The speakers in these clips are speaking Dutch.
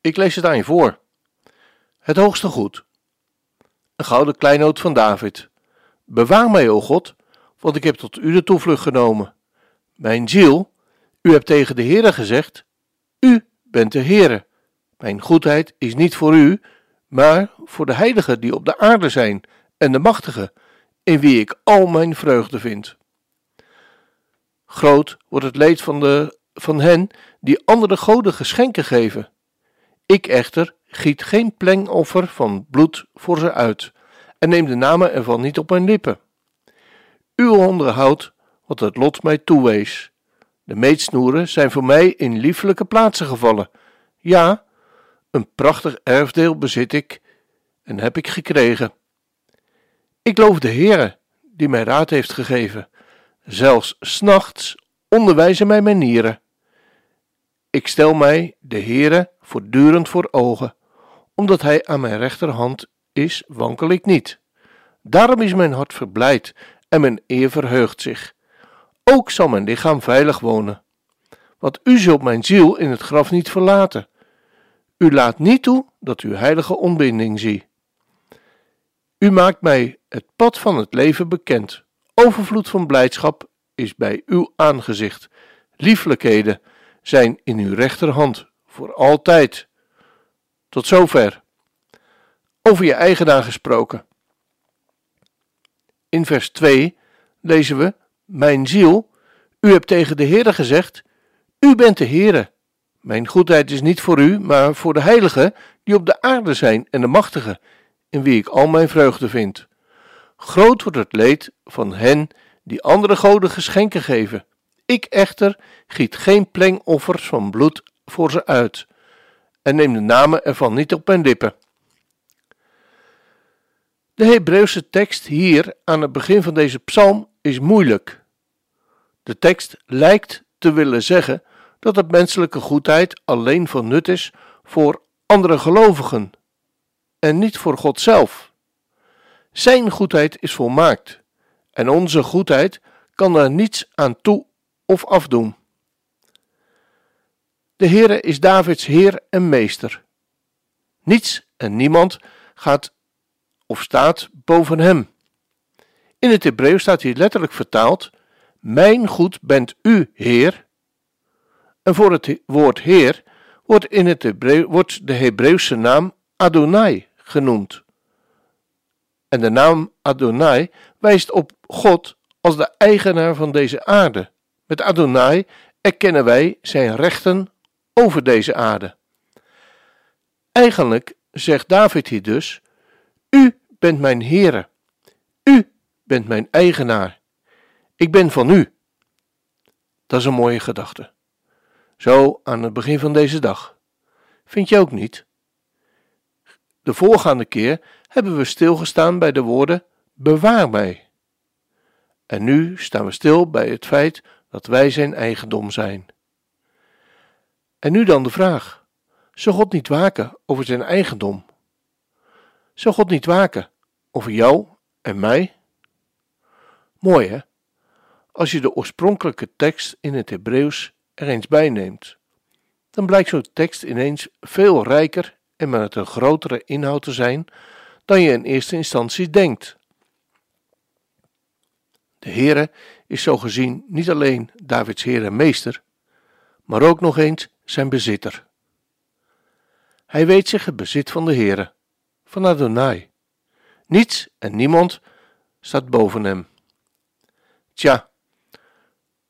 Ik lees het aan je voor. Het hoogste goed. Een gouden kleinoot van David. Bewaar mij, o God, want ik heb tot u de toevlucht genomen. Mijn ziel, u hebt tegen de Heere gezegd, u bent de Heere. Mijn goedheid is niet voor u, maar voor de heiligen die op de aarde zijn en de machtigen, in wie ik al mijn vreugde vind. Groot wordt het leed van, de, van hen die andere goden geschenken geven. Ik echter giet geen plengoffer van bloed voor ze uit en neem de namen ervan niet op mijn lippen. U onderhoudt wat het lot mij toewees. De meetsnoeren zijn voor mij in liefelijke plaatsen gevallen. Ja, een prachtig erfdeel bezit ik en heb ik gekregen. Ik loof de Heere, die mij raad heeft gegeven. Zelfs s'nachts onderwijzen mij mijn nieren. Ik stel mij de Heere voortdurend voor ogen. Omdat hij aan mijn rechterhand is, wankel ik niet. Daarom is mijn hart verblijd en mijn eer verheugt zich. Ook zal mijn lichaam veilig wonen. Want u zult mijn ziel in het graf niet verlaten. U laat niet toe dat uw heilige ontbinding zie. U maakt mij het pad van het leven bekend. Overvloed van blijdschap is bij uw aangezicht. Lieflijkheden zijn in uw rechterhand voor altijd. Tot zover. Over je eigenaar gesproken. In vers 2 lezen we: Mijn ziel, u hebt tegen de Heere gezegd: U bent de Heere. Mijn goedheid is niet voor u, maar voor de heiligen die op de aarde zijn en de machtigen, in wie ik al mijn vreugde vind. Groot wordt het leed van hen die andere goden geschenken geven. Ik echter giet geen plengoffers van bloed voor ze uit en neem de namen ervan niet op mijn lippen. De Hebreeuwse tekst hier aan het begin van deze psalm is moeilijk. De tekst lijkt te willen zeggen dat het menselijke goedheid alleen van nut is voor andere gelovigen en niet voor God zelf. Zijn goedheid is volmaakt en onze goedheid kan er niets aan toe of afdoen. De Heere is Davids Heer en Meester. Niets en niemand gaat of staat boven hem. In het Hebreeuws staat hier letterlijk vertaald: Mijn goed bent u, Heer. En voor het woord Heer wordt, in het Hebreeuws, wordt de Hebreeuwse naam Adonai genoemd. En de naam Adonai wijst op God als de eigenaar van deze aarde. Met Adonai erkennen wij zijn rechten over deze aarde. Eigenlijk zegt David hier dus: U bent mijn Heere, U bent mijn eigenaar, ik ben van U. Dat is een mooie gedachte. Zo aan het begin van deze dag. Vind je ook niet? De voorgaande keer hebben we stilgestaan bij de woorden: Bewaar mij. En nu staan we stil bij het feit dat wij zijn eigendom zijn. En nu dan de vraag: zou God niet waken over zijn eigendom? Zou God niet waken over jou en mij? Mooi hè? Als je de oorspronkelijke tekst in het Hebreeuws er eens bij neemt, dan blijkt zo'n tekst ineens veel rijker en met een grotere inhoud te zijn dan je in eerste instantie denkt. De Heere is zo gezien niet alleen Davids Heer en Meester, maar ook nog eens zijn bezitter. Hij weet zich het bezit van de Heere, van Adonai. Niets en niemand staat boven hem. Tja,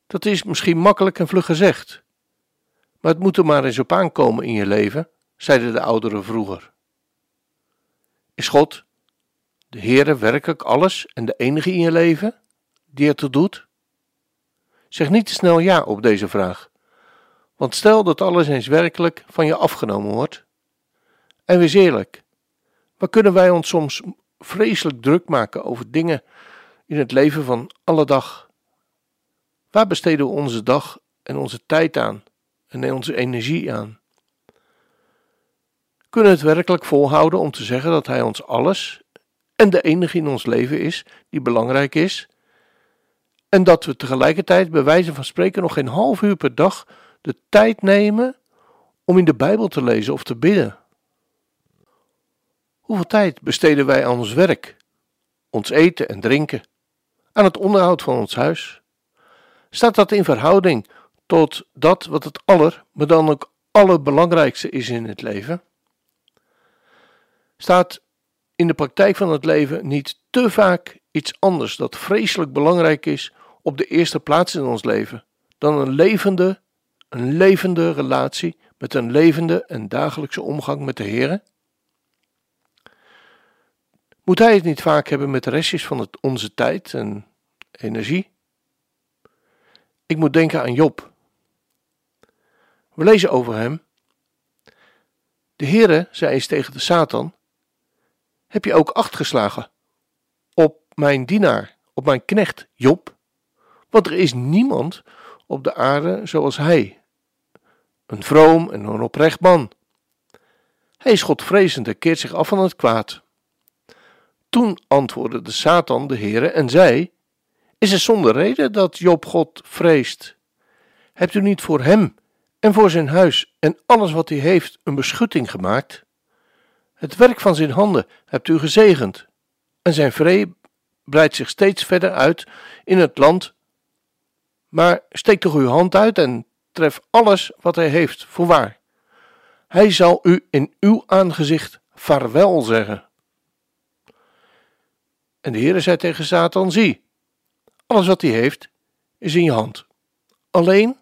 dat is misschien makkelijk en vlug gezegd, maar het moet er maar eens op aankomen in je leven, zeiden de ouderen vroeger. Is God, de Heere, werkelijk alles en de enige in je leven die het er doet? Zeg niet te snel ja op deze vraag. Want stel dat alles eens werkelijk van je afgenomen wordt, En wees eerlijk, waar kunnen wij ons soms vreselijk druk maken over dingen in het leven van alle dag? Waar besteden we onze dag en onze tijd aan en onze energie aan? Kunnen we het werkelijk volhouden om te zeggen dat Hij ons alles en de enige in ons leven is die belangrijk is? En dat we tegelijkertijd bij wijze van spreken nog geen half uur per dag de tijd nemen om in de Bijbel te lezen of te bidden? Hoeveel tijd besteden wij aan ons werk, ons eten en drinken, aan het onderhoud van ons huis? Staat dat in verhouding tot dat wat het aller, maar dan ook allerbelangrijkste is in het leven? Staat in de praktijk van het leven niet te vaak iets anders dat vreselijk belangrijk is op de eerste plaats in ons leven dan een levende, een levende relatie met een levende en dagelijkse omgang met de Heer? Moet hij het niet vaak hebben met de restjes van het, onze tijd en energie? Ik moet denken aan Job. We lezen over hem. De Heere zei eens tegen de Satan: Heb je ook acht geslagen op mijn dienaar, op mijn knecht Job? Want er is niemand op de aarde zoals hij, een vroom en een oprecht man. Hij is godvrezend en keert zich af van het kwaad. Toen antwoordde de Satan de Heere en zei: Is het zonder reden dat Job God vreest? Hebt u niet voor hem en voor zijn huis en alles wat hij heeft een beschutting gemaakt? Het werk van zijn handen hebt u gezegend, en zijn vree breidt zich steeds verder uit in het land. Maar steek toch uw hand uit en tref alles wat hij heeft, voorwaar. Hij zal u in uw aangezicht vaarwel zeggen. En de Heere zei tegen Satan: Zie, alles wat hij heeft is in je hand. Alleen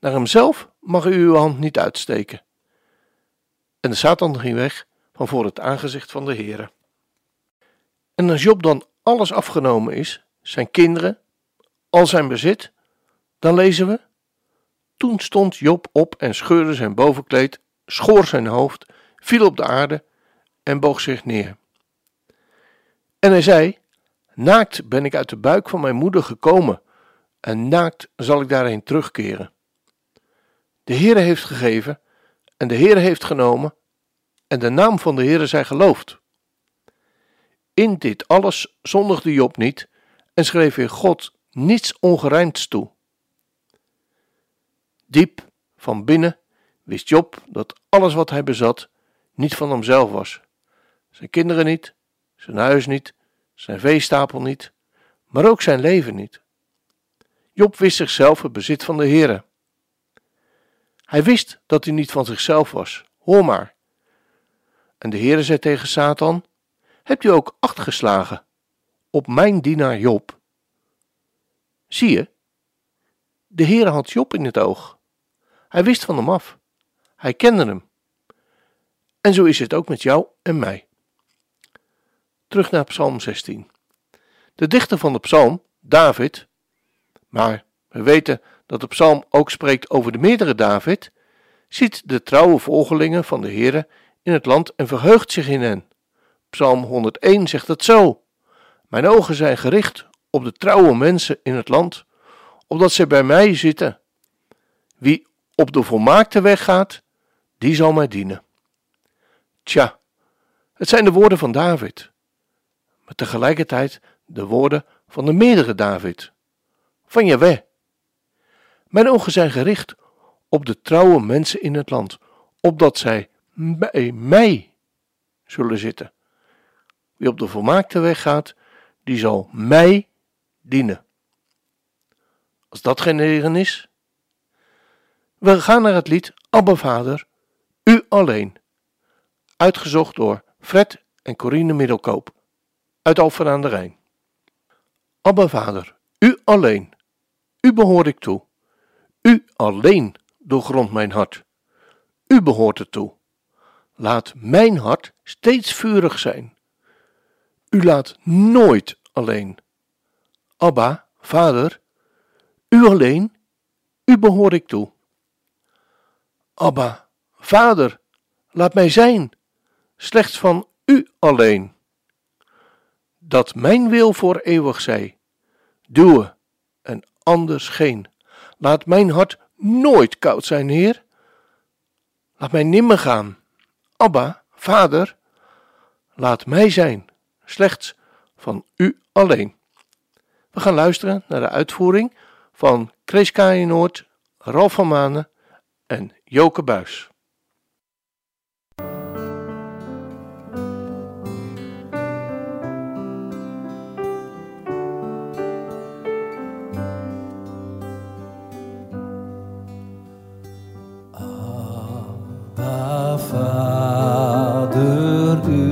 naar hemzelf mag u uw hand niet uitsteken. En de Satan ging weg van voor het aangezicht van de Heere. En als Job dan alles afgenomen is, zijn kinderen, al zijn bezit, dan lezen we: Toen stond Job op en scheurde zijn bovenkleed, schoor zijn hoofd, viel op de aarde en boog zich neer. En hij zei: Naakt ben ik uit de buik van mijn moeder gekomen, en naakt zal ik daarheen terugkeren. De Heere heeft gegeven, en de Heere heeft genomen, en de naam van de Heere zij geloofd. In dit alles zondigde Job niet en schreef weer God niets ongerijmds toe. Diep van binnen wist Job dat alles wat hij bezat niet van hemzelf was. Zijn kinderen niet, zijn huis niet, zijn veestapel niet, maar ook zijn leven niet. Job wist zichzelf het bezit van de Heere. Hij wist dat hij niet van zichzelf was. Hoor maar. En de Heere zei tegen Satan: Hebt u ook acht geslagen op mijn dienaar Job? Zie je, de Heere had Job in het oog. Hij wist van hem af. Hij kende hem. En zo is het ook met jou en mij. Terug naar Psalm 16. De dichter van de psalm, David, maar we weten dat de psalm ook spreekt over de meerdere David, ziet de trouwe volgelingen van de Heere in het land en verheugt zich in hen. Psalm 101 zegt het zo: Mijn ogen zijn gericht op de trouwe mensen in het land, opdat zij bij mij zitten. Wie op de volmaakte weg gaat, die zal mij dienen. Tja, het zijn de woorden van David maar tegelijkertijd de woorden van de meerdere David, van Jahweh. Mijn ogen zijn gericht op de trouwe mensen in het land, opdat zij bij mij zullen zitten. Wie op de volmaakte weg gaat, die zal mij dienen. Als dat geen regen is. We gaan naar het lied Abba Vader, U alleen. Uitgezocht door Fred en Corine Middelkoop uit Alphen aan de Rijn. Abba Vader, u alleen, u behoor ik toe. U alleen doorgrond mijn hart. U behoort ertoe. Laat mijn hart steeds vurig zijn. U laat nooit alleen. Abba, Vader, u alleen, u behoor ik toe. Abba, Vader, laat mij zijn, slechts van U alleen. Dat mijn wil voor eeuwig zij, doe en anders geen. Laat mijn hart nooit koud zijn, Heer. Laat mij nimmer gaan. Abba, Vader, laat mij zijn, slechts van U alleen. We gaan luisteren naar de uitvoering van Chris Noord, Ralf van Manen en Joke Buis. Ik